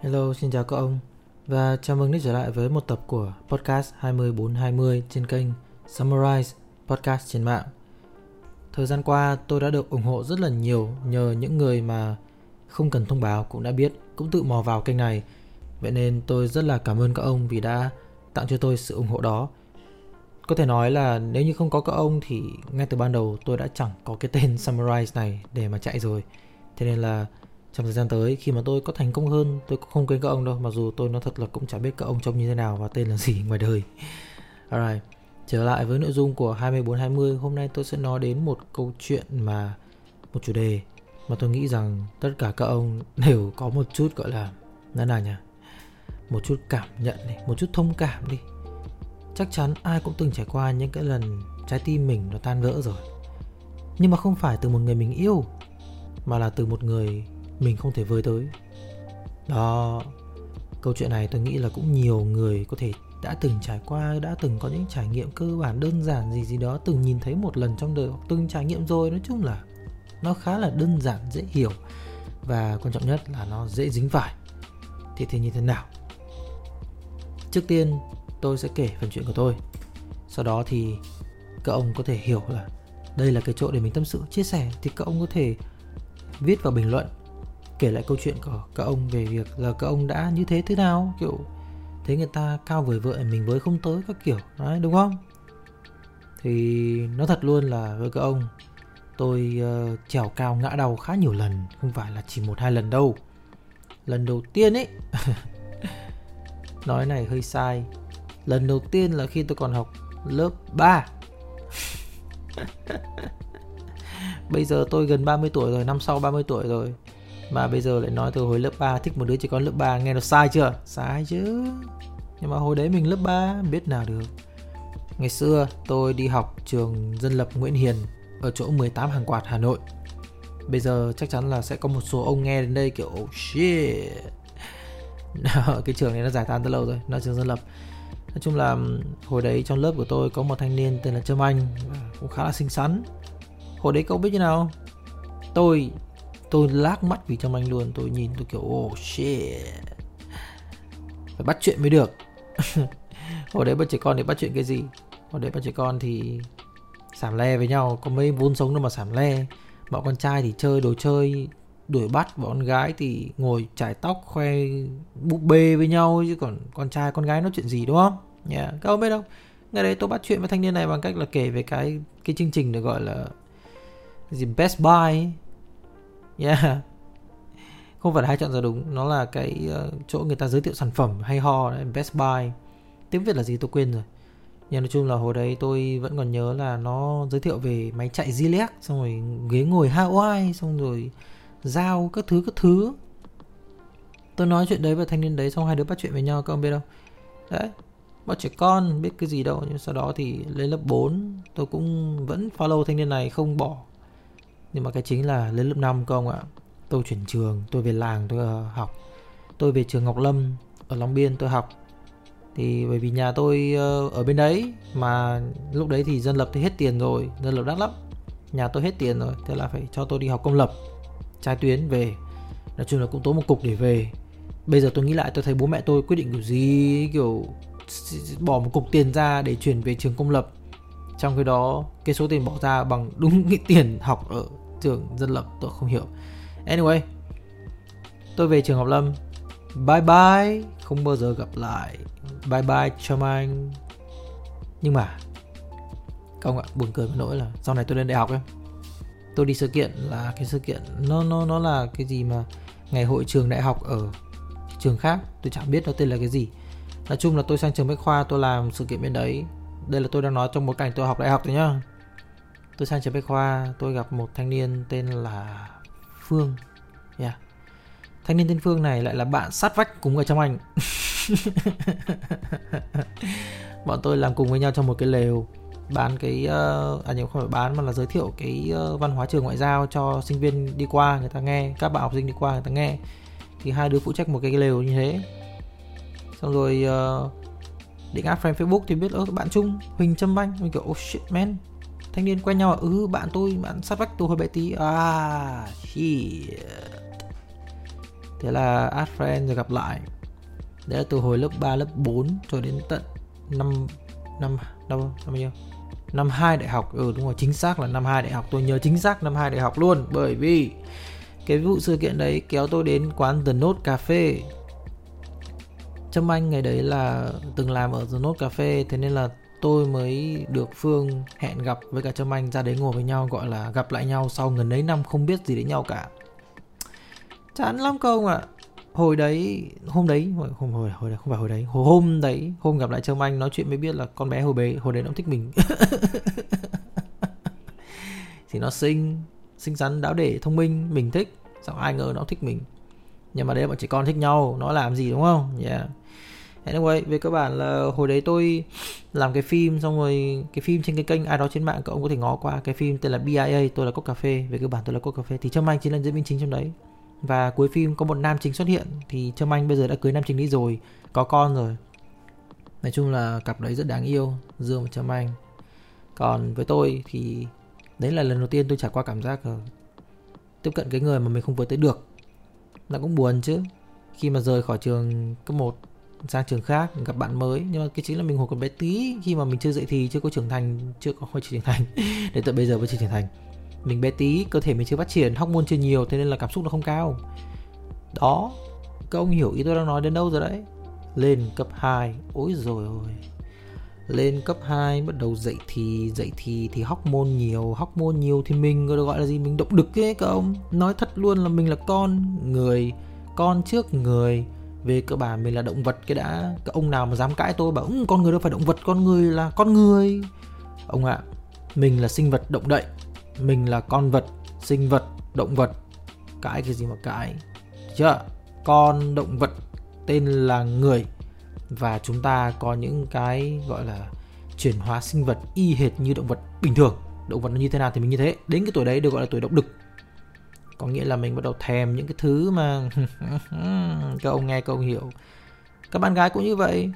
Hello, xin chào các ông và chào mừng đã trở lại với một tập của podcast 20420 trên kênh Summarize Podcast trên mạng. Thời gian qua tôi đã được ủng hộ rất là nhiều nhờ những người mà không cần thông báo cũng đã biết, cũng tự mò vào kênh này. Vậy nên tôi rất là cảm ơn các ông vì đã tặng cho tôi sự ủng hộ đó. Có thể nói là nếu như không có các ông thì ngay từ ban đầu tôi đã chẳng có cái tên Summarize này để mà chạy rồi. Thế nên là trong thời gian tới, khi mà tôi có thành công hơn, tôi cũng không quên các ông đâu, mặc dù tôi nói thật là cũng chả biết các ông trông như thế nào và tên là gì ngoài đời. Alright, trở lại với nội dung của 2420 hôm nay tôi sẽ nói đến một câu chuyện mà, một chủ đề mà tôi nghĩ rằng tất cả các ông đều có một chút gọi là, nói nào nhỉ? Một chút cảm nhận đi một chút thông cảm đi. Chắc chắn ai cũng từng trải qua những cái lần trái tim mình nó tan vỡ rồi. Nhưng mà không phải từ một người mình yêu, mà là từ một người mình không thể với tới. Đó, câu chuyện này tôi nghĩ là cũng nhiều người có thể đã từng trải qua, đã từng có những trải nghiệm cơ bản đơn giản gì gì đó, từng nhìn thấy một lần trong đời hoặc từng trải nghiệm rồi. Nói chung là nó khá là đơn giản, dễ hiểu và quan trọng nhất là nó dễ dính phải. Thì thì như thế nào? Trước tiên, tôi sẽ kể phần chuyện của tôi. Sau đó thì các ông có thể hiểu là đây là cái chỗ để mình tâm sự, chia sẻ. Thì các ông có thể viết vào bình luận kể lại câu chuyện của các ông về việc là các ông đã như thế thế nào kiểu thấy người ta cao vời vợi mình với không tới các kiểu. Đấy đúng không? Thì nó thật luôn là với các ông tôi uh, trèo cao ngã đầu khá nhiều lần không phải là chỉ một hai lần đâu. Lần đầu tiên ấy nói này hơi sai. Lần đầu tiên là khi tôi còn học lớp 3 bây giờ tôi gần 30 tuổi rồi năm sau 30 tuổi rồi mà bây giờ lại nói từ hồi lớp 3 thích một đứa trẻ con lớp 3 nghe nó sai chưa? Sai chứ. Nhưng mà hồi đấy mình lớp 3 biết nào được. Ngày xưa tôi đi học trường dân lập Nguyễn Hiền ở chỗ 18 hàng quạt Hà Nội. Bây giờ chắc chắn là sẽ có một số ông nghe đến đây kiểu oh shit. cái trường này nó giải tán từ lâu rồi, nó trường dân lập. Nói chung là hồi đấy trong lớp của tôi có một thanh niên tên là Trâm Anh cũng khá là xinh xắn. Hồi đấy cậu biết như nào? Tôi tôi lác mắt vì trong anh luôn. Tôi nhìn, tôi kiểu oh shit. Phải bắt chuyện mới được. Hồi đấy bắt trẻ con thì bắt chuyện cái gì? Hồi đấy bắt trẻ con thì sảm le với nhau. Có mấy vốn sống đâu mà sảm le. Bọn con trai thì chơi đồ chơi, đuổi bắt. Bọn con gái thì ngồi trải tóc, khoe búp bê với nhau. Chứ còn con trai, con gái nói chuyện gì, đúng không? Yeah. các ông biết không? Ngày đấy tôi bắt chuyện với thanh niên này bằng cách là kể về cái cái chương trình được gọi là gì, Best Buy yeah. Không phải là hai chọn giờ đúng nó là cái uh, chỗ người ta giới thiệu sản phẩm hay ho đấy, Best Buy. Tiếng Việt là gì tôi quên rồi. Nhưng nói chung là hồi đấy tôi vẫn còn nhớ là nó giới thiệu về máy chạy Zilek xong rồi ghế ngồi Hawaii xong rồi dao các thứ các thứ. Tôi nói chuyện đấy với thanh niên đấy xong hai đứa bắt chuyện với nhau các ông biết không? Đấy bọn trẻ con biết cái gì đâu nhưng sau đó thì lên lớp 4 tôi cũng vẫn follow thanh niên này không bỏ nhưng mà cái chính là lên lớp 5 cơ ông ạ, tôi chuyển trường, tôi về làng, tôi ờ, học. Tôi về trường Ngọc Lâm, ở Long Biên tôi học. Thì bởi vì nhà tôi ờ, ở bên đấy mà lúc đấy thì dân lập thì hết tiền rồi, dân lập đắt lắm. Nhà tôi hết tiền rồi, thế là phải cho tôi đi học công lập trái tuyến về. Nói chung là cũng tốn một cục để về. Bây giờ tôi nghĩ lại, tôi thấy bố mẹ tôi quyết định kiểu gì, kiểu bỏ một cục tiền ra để chuyển về trường công lập trong khi đó, cái số tiền bỏ ra bằng đúng cái tiền học ở trường dân lập tôi không hiểu. Anyway, tôi về trường học lâm. Bye bye, không bao giờ gặp lại. Bye bye cho anh. Nhưng mà không ạ, buồn cười với nỗi là sau này tôi lên đại học em tôi đi sự kiện là cái sự kiện, nó nó nó là cái gì mà ngày hội trường đại học ở trường khác, tôi chẳng biết nó tên là cái gì. Nói chung là tôi sang trường bách khoa, tôi làm sự kiện bên đấy đây là tôi đang nói trong bối cảnh tôi học đại học rồi nhá. Tôi sang trường bách khoa tôi gặp một thanh niên tên là phương. Yeah. thanh niên tên phương này lại là bạn sát vách cùng ở trong anh bọn tôi làm cùng với nhau trong một cái lều bán cái uh, à nhiều không phải bán mà là giới thiệu cái uh, văn hóa trường ngoại giao cho sinh viên đi qua người ta nghe các bạn học sinh đi qua người ta nghe. Thì hai đứa phụ trách một cái lều như thế. Xong rồi uh, định add friend Facebook thì biết ơ bạn chung Huỳnh Trâm Anh mình kiểu oh shit man. Thanh niên quen nhau à? ừ bạn tôi bạn sát vách tôi hồi bé tí. À shit. Thế là add friend rồi gặp lại. Đấy là từ hồi lớp 3, lớp 4 cho đến tận năm năm đâu năm bao nhiêu? Năm 2 đại học. Ừ đúng rồi chính xác là năm 2 đại học. Tôi nhớ chính xác năm 2 đại học luôn bởi vì cái vụ sự kiện đấy kéo tôi đến quán The Note Cafe. Trâm Anh, ngày đấy là từng làm ở The Note Cafe, thế nên là tôi mới được Phương hẹn gặp với cả Trâm Anh, ra đấy ngồi với nhau, gọi là gặp lại nhau sau gần ấy năm không biết gì đến nhau cả. Chán lắm không ạ. À. hồi đấy, hôm đấy, hồi, hôm, hồi hồi đấy, không phải hồi đấy, hồi hôm đấy, hôm gặp lại Trâm Anh, nói chuyện mới biết là con bé hồi bé, hồi đấy nó thích mình. Thì nó xinh xinh xắn, đáo để, thông minh, mình thích. Sao ai ngờ nó thích mình nhưng mà đấy, bọn trẻ con thích nhau, nó làm gì đúng không? Yeah. Anyway, về cơ bản là hồi đấy tôi làm cái phim, xong rồi cái phim trên cái kênh ai đó trên mạng cậu có thể ngó qua, cái phim tên là BIA tôi là cốc cà phê. Về cơ bản tôi là cốc cà phê thì Trâm Anh chính là diễn viên chính trong đấy. Và cuối phim có một nam chính xuất hiện thì Trâm Anh bây giờ đã cưới nam chính đi rồi, có con rồi. Nói chung là cặp đấy rất đáng yêu, Dương và Trâm Anh. Còn với tôi thì đấy là lần đầu tiên tôi trải qua cảm giác ờ, tiếp cận cái người mà mình không với tới được nó cũng buồn chứ. Khi mà rời khỏi trường cấp 1 sang trường khác, gặp bạn mới. Nhưng mà cái chính là mình hồi còn bé tí, khi mà mình chưa dậy thì chưa có trưởng thành, chưa có hồi trưởng thành. Đến tận bây giờ vẫn chưa trưởng thành. Mình bé tí, cơ thể mình chưa phát triển, hormone chưa nhiều, thế nên là cảm xúc nó không cao. Đó, các ông hiểu ý tôi đang nói đến đâu rồi đấy? Lên cấp 2 ôi rồi ôi lên cấp 2 bắt đầu dậy thì dậy thì thì hormone nhiều hormone nhiều thì mình gọi là gì mình động đực ấy các ông. Nói thật luôn là mình là con người con trước người. Về cơ bản mình là động vật cái đã. Các ông nào mà dám cãi tôi bảo ừ, con người đâu phải động vật con người là con người. Ông ạ à, mình là sinh vật động đậy. Mình là con vật sinh vật động vật. Cãi cái gì mà cãi? Chưa. Con động vật tên là người và chúng ta có những cái, gọi là, chuyển hóa sinh vật y hệt như động vật bình thường. Động vật nó như thế nào thì mình như thế. Đến cái tuổi đấy được gọi là tuổi động lực có nghĩa là mình bắt đầu thèm những cái thứ mà các ông nghe, các ông hiểu. Các bạn gái cũng như vậy.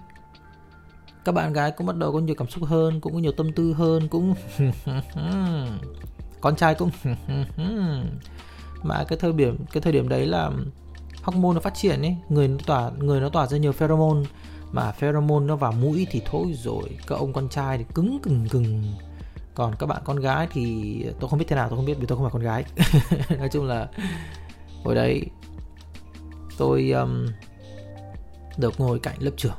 Các bạn gái cũng bắt đầu có nhiều cảm xúc hơn, cũng có nhiều tâm tư hơn, cũng con trai cũng mà cái thời điểm, cái thời điểm đấy là hormone nó phát triển ấy. Người nó tỏa, người nó tỏa ra nhiều pheromone mà pheromone nó vào mũi thì thôi rồi. Các ông con trai thì cứng cừng cừng. Còn các bạn con gái thì tôi không biết thế nào tôi không biết vì tôi không phải con gái. Nói chung là hồi đấy tôi um, được ngồi cạnh lớp trưởng.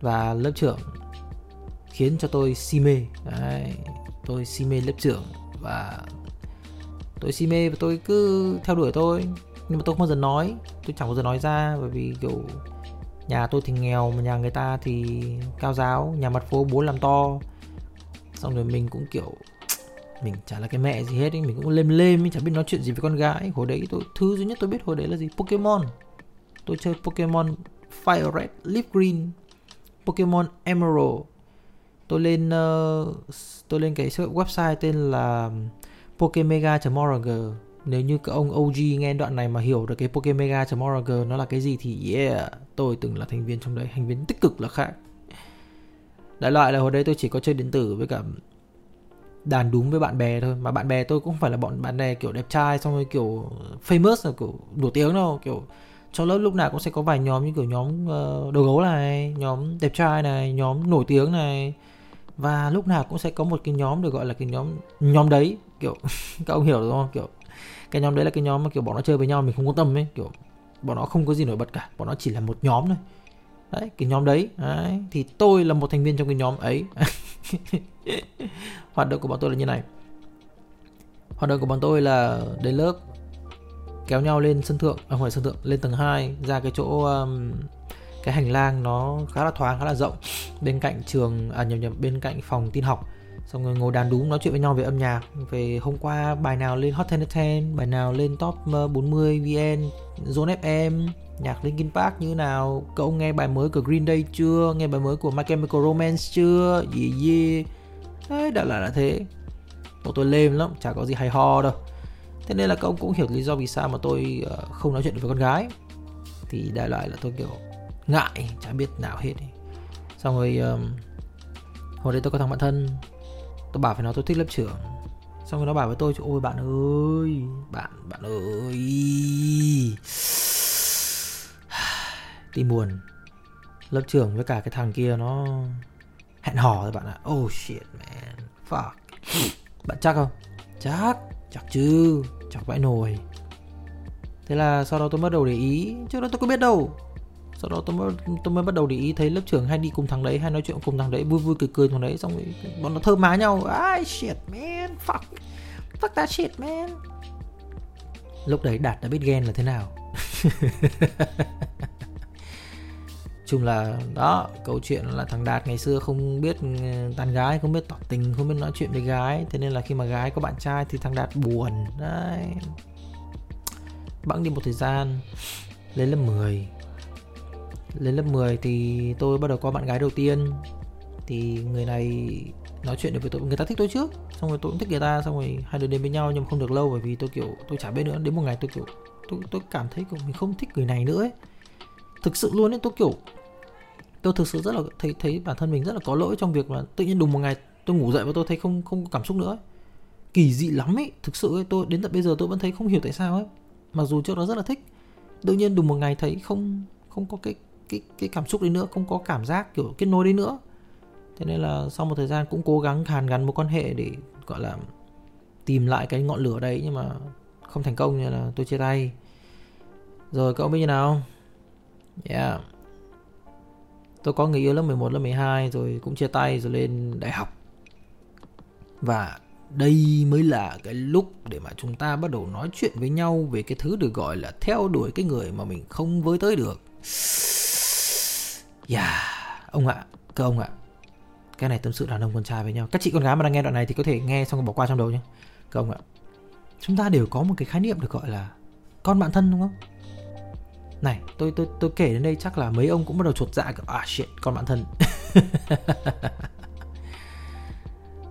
Và lớp trưởng khiến cho tôi si mê. Đấy, tôi si mê lớp trưởng và tôi si mê và tôi cứ theo đuổi tôi nhưng mà tôi không bao giờ nói. Tôi chẳng bao giờ nói ra bởi vì kiểu nhà tôi thì nghèo mà nhà người ta thì cao giáo nhà mặt phố bố làm to. Xong rồi mình cũng kiểu mình chả là cái mẹ gì hết ấy. mình cũng lêm lêm mình chẳng biết nói chuyện gì với con gái. Hồi đấy tôi thứ duy nhất tôi biết hồi đấy là gì? Pokemon. Tôi chơi Pokemon Fire Red Leaf Green Pokemon Emerald. Tôi lên uh, tôi lên cái website tên là pokemega.org nếu như các ông OG nghe đoạn này mà hiểu được cái pokemega.org nó là cái gì thì yeah tôi từng là thành viên trong đấy thành viên tích cực là khác. Đại loại là hồi đấy tôi chỉ có chơi điện tử với cả đàn đúng với bạn bè thôi mà bạn bè tôi cũng không phải là bọn bạn bè kiểu đẹp trai xong rồi kiểu famous là kiểu nổi tiếng đâu kiểu trong lớp lúc nào cũng sẽ có vài nhóm như kiểu nhóm uh, đầu gấu này nhóm đẹp trai này nhóm nổi tiếng này. Và lúc nào cũng sẽ có một cái nhóm được gọi là cái nhóm nhóm đấy kiểu các ông hiểu đúng không? Kiểu cái nhóm đấy là cái nhóm mà kiểu bọn nó chơi với nhau mình không quan tâm ấy kiểu bọn nó không có gì nổi bật cả. Bọn nó chỉ là một nhóm thôi. Đấy cái nhóm đấy, đấy thì tôi là một thành viên trong cái nhóm ấy. Hoạt động của bọn tôi là như này. Hoạt động của bọn tôi là đến lớp kéo nhau lên sân thượng à không phải sân thượng lên tầng 2 ra cái chỗ um, cái hành lang nó khá là thoáng khá là rộng. Bên cạnh trường à nhầm nhầm bên cạnh phòng tin học xong rồi ngồi đàn đúng nói chuyện với nhau về âm nhạc. Về hôm qua bài nào lên hot 10 10 bài nào lên top ờ, 40 vn zone fm nhạc Linkin Park như nào? Cậu nghe bài mới của Green Day chưa? Nghe bài mới của My Chemical Romance chưa? Gì gì đấy đã là là thế. Bọn tôi lêm lắm chả có gì hay ho đâu. Thế nên là cậu cũng hiểu lý do vì sao mà tôi ờ, không nói chuyện với con gái. Thì đại loại là tôi kiểu ngại chả biết nào hết. Xong rồi um, hồi đấy tôi có thằng bạn thân tôi bảo phải nó tôi thích lớp trưởng. Xong rồi nó bảo với tôi, ôi, bạn ơi, bạn bạn ơi. Tim buồn. Lớp trưởng với cả cái thằng kia nó hẹn hò rồi bạn ạ. Oh shit, man. Fuck. Bạn chắc không? Chắc chắc chứ. Chắc vãi nồi. Thế là sau đó tôi bắt đầu để ý. Trước đó tôi có biết đâu sau đó tôi mới tôi mới bắt đầu để ý thấy lớp trưởng hay đi cùng thằng đấy, hay nói chuyện cùng thằng đấy, vui vui cười cười thằng đấy, xong rồi bọn nó thơm má nhau. Ai, shit, man, fuck fuck that shit, man. Lúc đấy đạt đã biết ghen là thế nào. Chung là, đó, câu chuyện là thằng đạt ngày xưa không biết ừ, tán gái, không biết tỏ tình, không biết nói chuyện với gái. Thế nên là khi mà gái có bạn trai thì thằng đạt buồn. Đấy. Bẵng đi một thời gian lên lớp 10 lên lớp 10 thì tôi bắt đầu có bạn gái đầu tiên. Thì người này nói chuyện được với tôi người ta thích tôi trước xong rồi tôi cũng thích người ta xong rồi hai đứa đến với nhau nhưng mà không được lâu bởi vì tôi kiểu tôi chả biết nữa. Đến một ngày tôi kiểu tôi tôi cảm thấy kiểu mình không thích người này nữa ấy. Thực sự luôn ấy tôi kiểu tôi thực sự rất là thấy thấy bản thân mình rất là có lỗi trong việc là tự nhiên đùng một ngày tôi ngủ dậy và tôi thấy không không có cảm xúc nữa ấy. kỳ dị lắm ấy thực sự ấy, tôi đến tận bây giờ tôi vẫn thấy không hiểu tại sao ấy. Mặc dù trước đó rất là thích tự nhiên đùng một ngày thấy không không có cái cái cái cảm xúc đấy nữa không có cảm giác kiểu kết nối đấy nữa. Thế nên là sau một thời gian cũng cố gắng hàn gắn một quan hệ để gọi là tìm lại cái ngọn lửa đấy nhưng mà không thành công nên là tôi chia tay. Rồi cậu biết như nào? Yeah. Tôi có người yêu lớp 11, lớp 12 rồi cũng chia tay rồi lên đại học. Và đây mới là cái lúc để mà chúng ta bắt đầu nói chuyện với nhau về cái thứ được gọi là theo đuổi cái người mà mình không với tới được. Yeah, ông ạ, cơ ông ạ. Cái này tâm sự đàn ông con trai với nhau. Các chị con gái mà đang nghe đoạn này thì có thể nghe xong rồi bỏ qua trong đầu nhé. Cơ ông ạ. Chúng ta đều có một cái khái niệm được gọi là con bạn thân đúng không? Này, tôi tôi tôi kể đến đây chắc là mấy ông cũng bắt đầu chuột dạ kiểu ah à, shit, con bạn thân.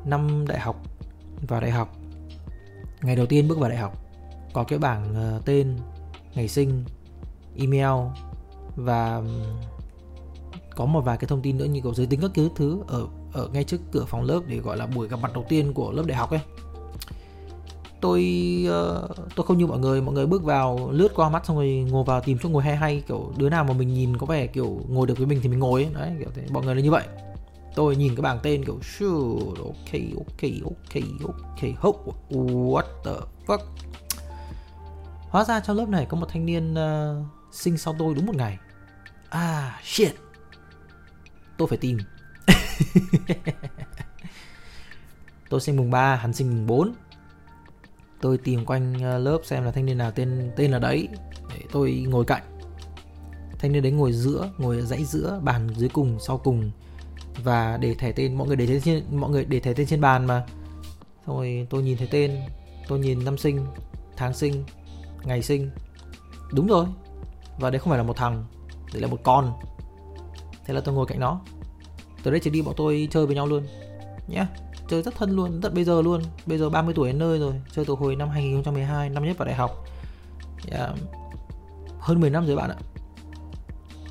Năm đại học vào đại học. Ngày đầu tiên bước vào đại học có cái bảng uh, tên, ngày sinh, email và có một vài cái thông tin nữa như kiểu giới tính các thứ thứ ở ở ngay trước cửa phòng lớp để gọi là buổi gặp mặt đầu tiên của lớp đại học ấy. Tôi uh, tôi không như mọi người mọi người bước vào lướt qua mắt xong rồi ngồi vào tìm chỗ ngồi hay hay kiểu đứa nào mà mình nhìn có vẻ kiểu ngồi được với mình thì mình ngồi ấy. Đấy kiểu thế. Mọi người là như vậy. Tôi nhìn cái bảng tên kiểu sure ok ok ok ok hốc what the fuck? Hóa ra trong lớp này có một thanh niên uh, sinh sau tôi đúng một ngày. Ah shit tôi phải tìm. Tôi sinh mùng 3 hắn sinh mùng 4 tôi tìm quanh ờ, lớp xem là thanh niên nào tên tên là đấy. Để tôi ngồi cạnh. Thanh niên đấy ngồi giữa, ngồi ở dãy giữa bàn dưới cùng, sau cùng. Và để thẻ tên, mọi người để tên trên, mọi người để thẻ tên trên bàn mà. Xong rồi tôi nhìn thấy tên. Tôi nhìn năm sinh, tháng sinh, ngày sinh. Đúng rồi. Và đấy không phải là một thằng đấy là một con thế là tôi ngồi cạnh nó từ đấy trở đi bọn tôi chơi với nhau luôn. Nhé chơi rất thân luôn rất bây giờ luôn. Bây giờ 30 tuổi đến nơi rồi chơi từ hồi năm 2012 năm nhất vào đại học. Yeah. hơn 10 năm rồi bạn ạ.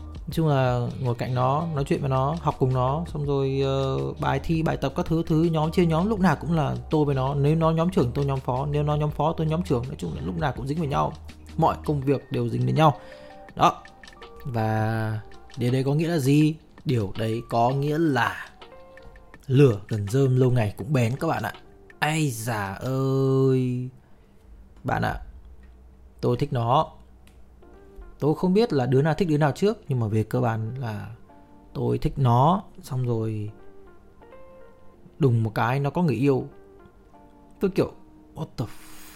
Nói chung là ngồi cạnh nó nói chuyện với nó học cùng nó xong rồi uh, bài thi bài tập các thứ thứ nhóm chia nhóm lúc nào cũng là tôi với nó. Nếu nó nhóm trưởng tôi nhóm phó. Nếu nó nhóm phó tôi nhóm trưởng. Nói chung là lúc nào cũng dính với nhau. Mọi công việc đều dính đến nhau. Đó. Và điều đấy có nghĩa là gì? Điều đấy có nghĩa là lửa gần rơm lâu ngày cũng bén các bạn ạ. Ai già ơi! Bạn ạ, tôi thích nó. Tôi không biết là đứa nào thích đứa nào trước, nhưng mà về cơ bản là tôi thích nó. Xong rồi, đùng một cái nó có người yêu. Tôi kiểu, what the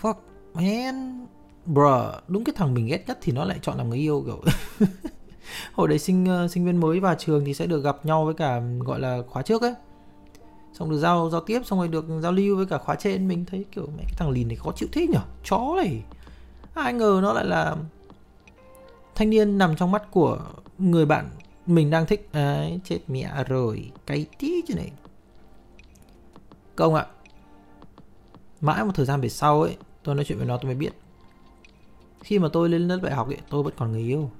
fuck, man? Bruh, đúng cái thằng mình ghét nhất thì nó lại chọn làm người yêu, kiểu. hồi đấy sinh uh, sinh viên mới vào trường thì sẽ được gặp nhau với cả gọi là khóa trước ấy. Xong được giao giao tiếp xong rồi được giao lưu với cả khóa trên. Mình thấy kiểu mẹ cái thằng lìn này khó chịu thế nhở? Chó này. Ai ngờ nó lại là thanh niên nằm trong mắt của người bạn mình đang thích. Ấy chết mẹ rồi. Cái tí chứ này. Công ạ mãi một thời gian về sau ấy tôi nói chuyện với nó tôi mới biết. Khi mà tôi lên lớp đại học ấy tôi vẫn còn người yêu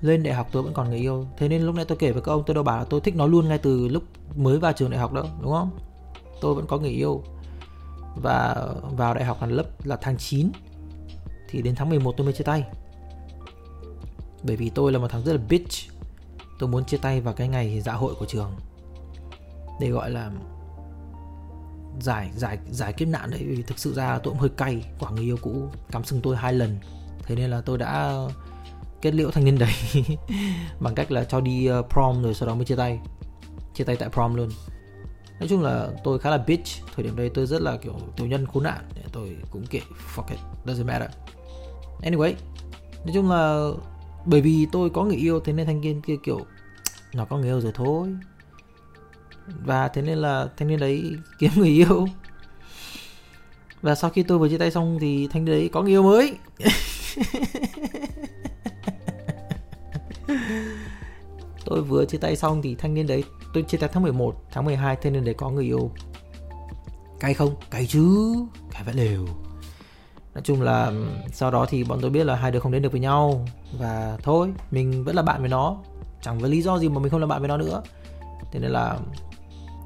lên đại học tôi vẫn còn người yêu. Thế nên lúc nãy tôi kể với các ông, tôi đâu bảo là tôi thích nó luôn ngay từ lúc mới vào trường đại học đâu, đúng không? Tôi vẫn có người yêu. Và vào đại học là lớp, là tháng 9 thì đến tháng 11 tôi mới chia tay. Bởi vì tôi là một thằng rất là bitch. Tôi muốn chia tay vào cái ngày dạ hội của trường. Để gọi là giải giải giải kiếp nạn đấy. Vì thực sự ra tôi cũng hơi cay. Quả người yêu cũ cắm sừng tôi hai lần. Thế nên là tôi đã kết liễu thanh niên đấy bằng cách là cho đi ờ, prom rồi sau đó mới chia tay. Chia tay tại prom luôn. Nói chung là tôi khá là bitch. Thời điểm đây tôi rất là kiểu tiểu nhân khốn nạn tôi cũng kệ, fuck it, doesn't matter. Anyway, nói chung là bởi vì tôi có người yêu, thế nên thanh niên kia kiểu nó có người yêu rồi thôi. Và thế nên là thanh niên đấy kiếm người yêu. Và sau khi tôi vừa chia tay xong thì thanh niên đấy có người yêu mới. tôi vừa chia tay xong thì thanh niên đấy, tôi chia tay tháng 11 tháng 12 thanh niên đấy có người yêu. Cay không? Cay chứ, cay vẫn đều nói chung là sau đó thì bọn tôi biết là hai đứa không đến được với nhau. Và thôi, mình vẫn là bạn với nó. Chẳng có lý do gì mà mình không làm bạn với nó nữa. Thế nên là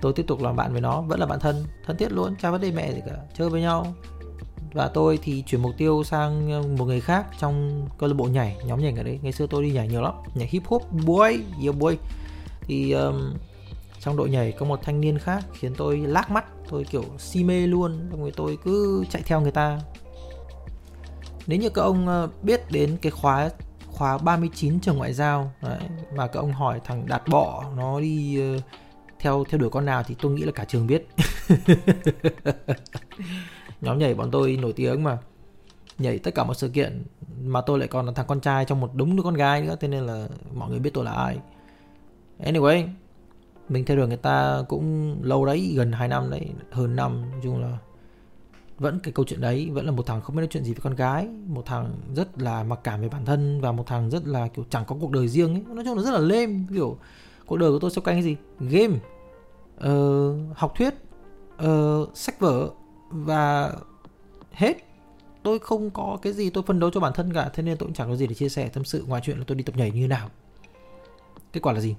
tôi tiếp tục làm bạn với nó, vẫn là bạn thân thân thiết luôn, chả vấn đề mẹ gì cả, chơi với nhau và tôi thì chuyển mục tiêu sang ờ, một người khác trong câu lạc bộ nhảy nhóm nhảy ở đấy. Ngày xưa tôi đi nhảy nhiều lắm nhảy hip hop boy yêu boy thì um, trong đội nhảy có một thanh niên khác khiến tôi lác mắt tôi kiểu si mê luôn. Rồi tôi cứ chạy theo người ta. Nếu như các ông ờ, biết đến cái khóa khóa 39 trường ngoại giao đấy, mà các ông hỏi thằng đạt bọ nó đi uh, theo theo đuổi con nào thì tôi nghĩ là cả trường biết. nhóm nhảy bọn tôi nổi tiếng mà. Nhảy tất cả một sự kiện mà tôi lại còn là thằng con trai trong một đúng đứa con gái nữa thế nên là mọi người biết tôi là ai. Anyway mình theo đuổi người ta cũng lâu đấy gần 2 năm đấy hơn năm. Nói chung là vẫn cái câu chuyện đấy vẫn là một thằng không biết nói chuyện gì với con gái. Một thằng rất là mặc cảm về bản thân và một thằng rất là kiểu chẳng có cuộc đời riêng ấy. Nói chung là rất là lêm kiểu cuộc đời của tôi xoay quanh cái gì? Game uh, học thuyết uh, sách vở và hết. Tôi không có cái gì tôi phân đấu cho bản thân cả thế nên tôi cũng chẳng có gì để chia sẻ tâm sự ngoài chuyện là tôi đi tập nhảy như nào. Kết quả là gì?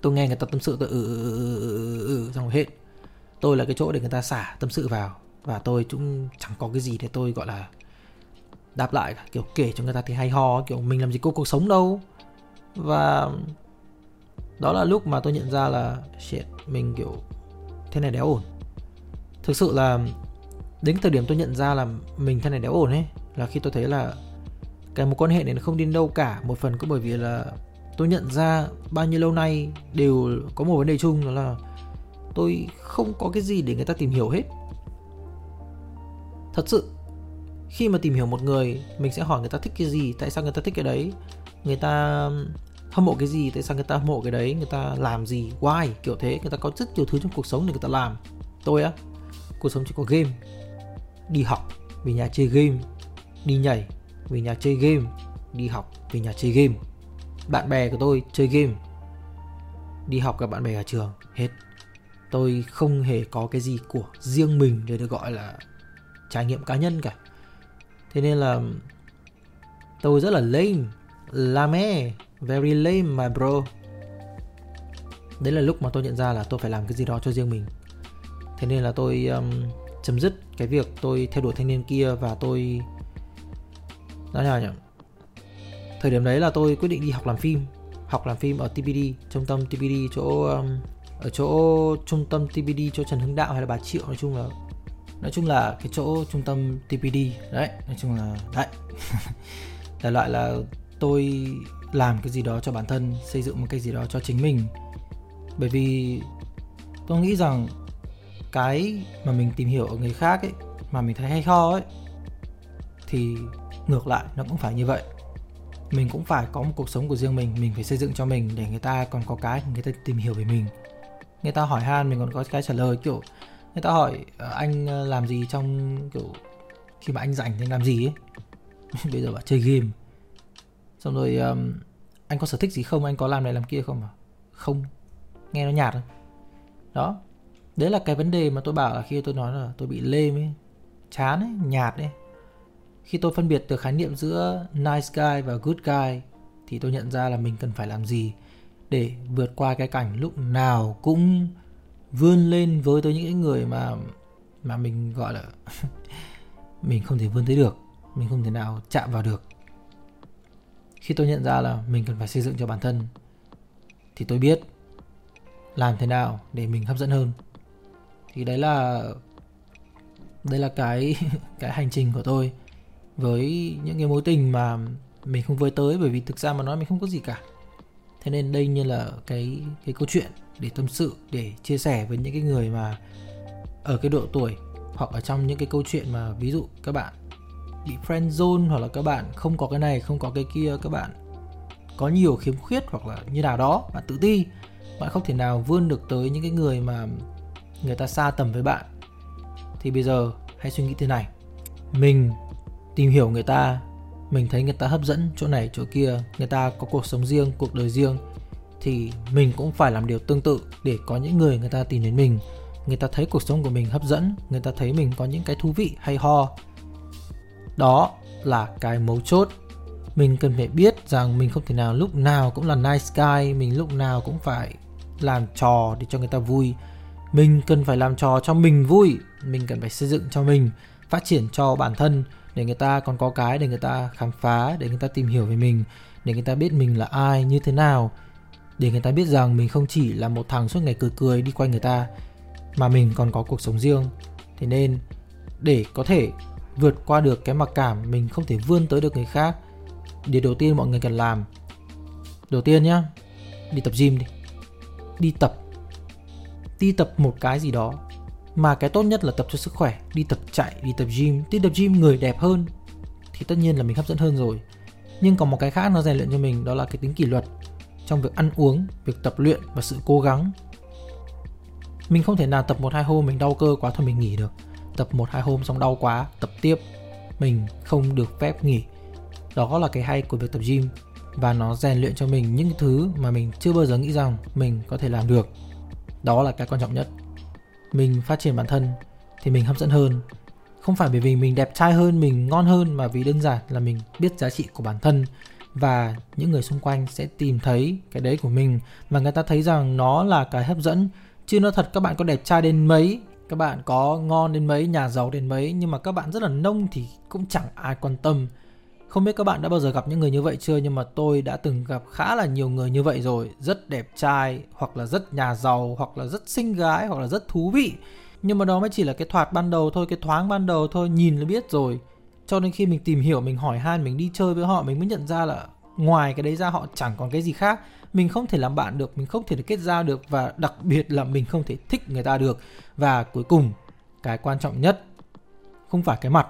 Tôi nghe người ta tâm sự tôi ừ ừ, ừ ừ ừ ừ ừ, xong rồi hết. Tôi là cái chỗ để người ta xả tâm sự vào và tôi cũng chẳng có cái gì để tôi gọi là đáp lại cả. kiểu kể cho người ta thì hay ho kiểu mình làm gì có cuộc sống đâu. Và đó là lúc mà tôi nhận ra là shit mình kiểu thế này đéo ổn thực sự là đến thời điểm tôi nhận ra là mình thân này đéo ổn ấy, là khi tôi thấy là cái mối quan hệ này nó không đi đâu cả. Một phần cũng bởi vì là tôi nhận ra bao nhiêu lâu nay đều có một vấn đề chung, đó là tôi không có cái gì để người ta tìm hiểu hết. Thật sự, khi mà tìm hiểu một người, mình sẽ hỏi người ta thích cái gì, tại sao người ta thích cái đấy? Người ta hâm mộ cái gì, tại sao người ta hâm mộ cái đấy? Người ta làm gì? Why? Kiểu thế, người ta có rất nhiều thứ trong cuộc sống để người ta làm. Tôi á cuộc sống chỉ có game. Đi học, về nhà chơi game. Đi nhảy, về nhà chơi game. Đi học, về nhà chơi game. Bạn bè của tôi chơi game. Đi học các bạn bè ở trường, hết. Tôi không hề có cái gì của riêng mình để được gọi là trải nghiệm cá nhân cả. Thế nên là tôi rất là lame lame, very lame, my bro. Đấy là lúc mà tôi nhận ra là tôi phải làm cái gì đó cho riêng mình thế nên là tôi um, chấm dứt cái việc tôi theo đuổi thanh niên kia và tôi nói nào nhỉ? Thời điểm đấy là tôi quyết định đi học làm phim học làm phim ở TPD trung tâm TPD chỗ um, ở chỗ trung tâm TPD chỗ Trần Hưng Đạo hay là Bà Triệu nói chung là nói chung là cái chỗ trung tâm TPD đấy nói chung là đấy. Đại loại là tôi làm cái gì đó cho bản thân xây dựng một cái gì đó cho chính mình. Bởi vì tôi nghĩ rằng cái mà mình tìm hiểu ở người khác ấy mà mình thấy hay ho ấy thì ngược lại nó cũng phải như vậy. Mình cũng phải có một cuộc sống của riêng mình mình phải xây dựng cho mình để người ta còn có cái người ta tìm hiểu về mình. Người ta hỏi han mình còn có cái trả lời kiểu người ta hỏi ờ, anh ờ, làm gì trong kiểu khi mà anh rảnh thì anh làm gì ấy. Bây giờ bảo chơi game. Xong rồi um, anh có sở thích gì không? Anh có làm này làm kia không? À không. Nghe nó nhạt đó đấy là cái vấn đề mà tôi bảo là khi tôi nói là tôi bị lêm ấy, chán ấy, nhạt ấy. Khi tôi phân biệt được khái niệm giữa nice guy và good guy thì tôi nhận ra là mình cần phải làm gì để vượt qua cái cảnh lúc nào cũng vươn lên với tới những người mà mà mình gọi là mình không thể vươn tới được, mình không thể nào chạm vào được. Khi tôi nhận ra là mình cần phải xây dựng cho bản thân thì tôi biết làm thế nào để mình hấp dẫn hơn thì đấy là đây là cái cái hành trình của tôi với những cái mối tình mà mình không với tới, bởi vì thực ra mà nói mình không có gì cả. Thế nên đây như là cái cái câu chuyện để tâm sự, để chia sẻ với những cái người mà ở cái độ tuổi hoặc ở trong những cái câu chuyện mà ví dụ các bạn bị friend zone hoặc là các bạn không có cái này, không có cái kia, các bạn có nhiều khiếm khuyết hoặc là như nào đó, bạn tự ti, bạn không thể nào vươn được tới những cái người mà người ta xa tầm với bạn, thì bây giờ hãy suy nghĩ thế này. Mình tìm hiểu người ta, mình thấy người ta hấp dẫn chỗ này, chỗ kia, người ta có cuộc sống riêng, cuộc đời riêng, thì mình cũng phải làm điều tương tự để có những người người ta tìm đến mình. Người ta thấy cuộc sống của mình hấp dẫn, người ta thấy mình có những cái thú vị hay ho. Đó là cái mấu chốt. Mình cần phải biết rằng mình không thể nào lúc nào cũng là nice guy, mình lúc nào cũng phải làm trò để cho người ta vui mình cần phải làm trò cho mình vui, mình cần phải xây dựng cho mình, phát triển cho bản thân để người ta còn có cái để người ta khám phá, để người ta tìm hiểu về mình, để người ta biết mình là ai, như thế nào, để người ta biết rằng mình không chỉ là một thằng suốt ngày cười cười đi quanh người ta, mà mình còn có cuộc sống riêng. Thế nên, để có thể vượt qua được cái mặc cảm mình không thể vươn tới được người khác, điều đầu tiên mọi người cần làm. Đầu tiên nhá, đi tập gym đi. Đi tập đi tập một cái gì đó. Mà cái tốt nhất là tập cho sức khỏe, đi tập chạy, đi tập gym. Đi tập gym người đẹp hơn thì tất nhiên là mình hấp dẫn hơn rồi. Nhưng còn một cái khác nó rèn luyện cho mình, đó là cái tính kỷ luật trong việc ăn uống, việc tập luyện và sự cố gắng. Mình không thể nào tập một hai hôm mình đau cơ quá thôi mình nghỉ được. Tập một hai hôm xong đau quá, tập tiếp. Mình không được phép nghỉ. Đó là cái hay của việc tập gym và nó rèn luyện cho mình những thứ mà mình chưa bao giờ nghĩ rằng mình có thể làm được đó là cái quan trọng nhất. Mình phát triển bản thân thì mình hấp dẫn hơn. Không phải bởi vì mình đẹp trai hơn, mình ngon hơn mà vì đơn giản là mình biết giá trị của bản thân. Và những người xung quanh sẽ tìm thấy cái đấy của mình và người ta thấy rằng nó là cái hấp dẫn. Chứ nó thật, các bạn có đẹp trai đến mấy, các bạn có ngon đến mấy, nhà giàu đến mấy, nhưng mà các bạn rất là nông thì cũng chẳng ai quan tâm không biết các bạn đã bao giờ gặp những người như vậy chưa, nhưng mà tôi đã từng gặp khá là nhiều người như vậy rồi. Rất đẹp trai, hoặc là rất nhà giàu, hoặc là rất xinh gái, hoặc là rất thú vị. Nhưng mà đó mới chỉ là cái thoạt ban đầu thôi, cái thoáng ban đầu thôi, nhìn là biết rồi. Cho nên khi mình tìm hiểu, mình hỏi han, mình đi chơi với họ, mình mới nhận ra là ngoài cái đấy ra họ chẳng còn cái gì khác. Mình không thể làm bạn được, mình không thể kết giao được, và đặc biệt là mình không thể thích người ta được. Và cuối cùng, cái quan trọng nhất, không phải cái mặt,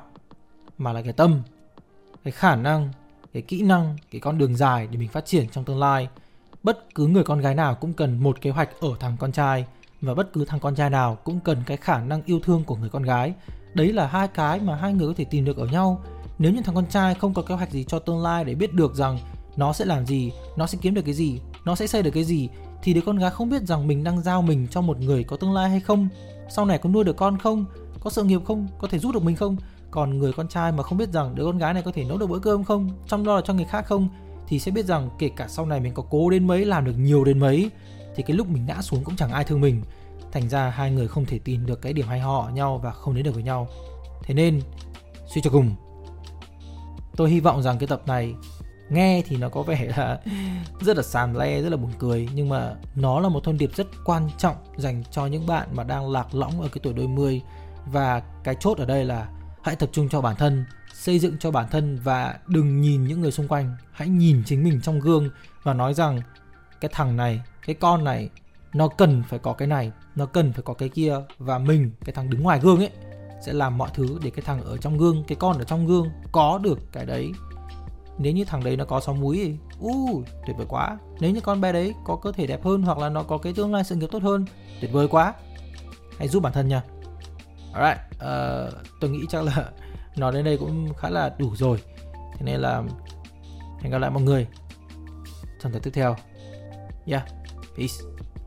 mà là cái tâm cái khả năng, cái kỹ năng, cái con đường dài để mình phát triển trong tương lai. Bất cứ người con gái nào cũng cần một kế hoạch ở thằng con trai và bất cứ thằng con trai nào cũng cần cái khả năng yêu thương của người con gái. Đấy là hai cái mà hai người có thể tìm được ở nhau. Nếu như thằng con trai không có kế hoạch gì cho tương lai để biết được rằng nó sẽ làm gì, nó sẽ kiếm được cái gì, nó sẽ xây được cái gì, thì đứa con gái không biết rằng mình đang giao mình cho một người có tương lai hay không. Sau này có nuôi được con không? Có sự nghiệp không? Có thể giúp được mình không? Còn người con trai mà không biết rằng đứa con gái này có thể nấu được bữa cơm không, chăm lo cho người khác không, thì sẽ biết rằng kể cả sau này mình có cố đến mấy, làm được nhiều đến mấy, thì cái lúc mình ngã xuống cũng chẳng ai thương mình. Thành ra hai người không thể tìm được cái điểm hay ho ở nhau và không đến được với nhau. Thế nên, suy cho cùng. Tôi hy vọng rằng cái tập này nghe thì nó có vẻ là rất là sàm le, rất là buồn cười, nhưng mà nó là một thông điệp rất quan trọng dành cho những bạn mà đang lạc lõng ở cái tuổi đôi mươi. Và cái chốt ở đây là hãy tập trung cho bản thân xây dựng cho bản thân và đừng nhìn những người xung quanh. Hãy nhìn chính mình trong gương và nói rằng cái thằng này cái con này nó cần phải có cái này nó cần phải có cái kia và mình cái thằng đứng ngoài gương ấy sẽ làm mọi thứ để cái thằng ở trong gương cái con ở trong gương có được cái đấy. Nếu như thằng đấy nó có sáu múi thì uh, tuyệt vời quá. Nếu như con bé đấy có cơ thể đẹp hơn hoặc là nó có cái tương lai sự nghiệp tốt hơn tuyệt vời quá. Hãy giúp bản thân nha alright uh, tôi nghĩ chắc là nói đến đây cũng khá là đủ rồi. Thế nên là hẹn gặp lại mọi người trong tập tiếp theo. Yeah peace.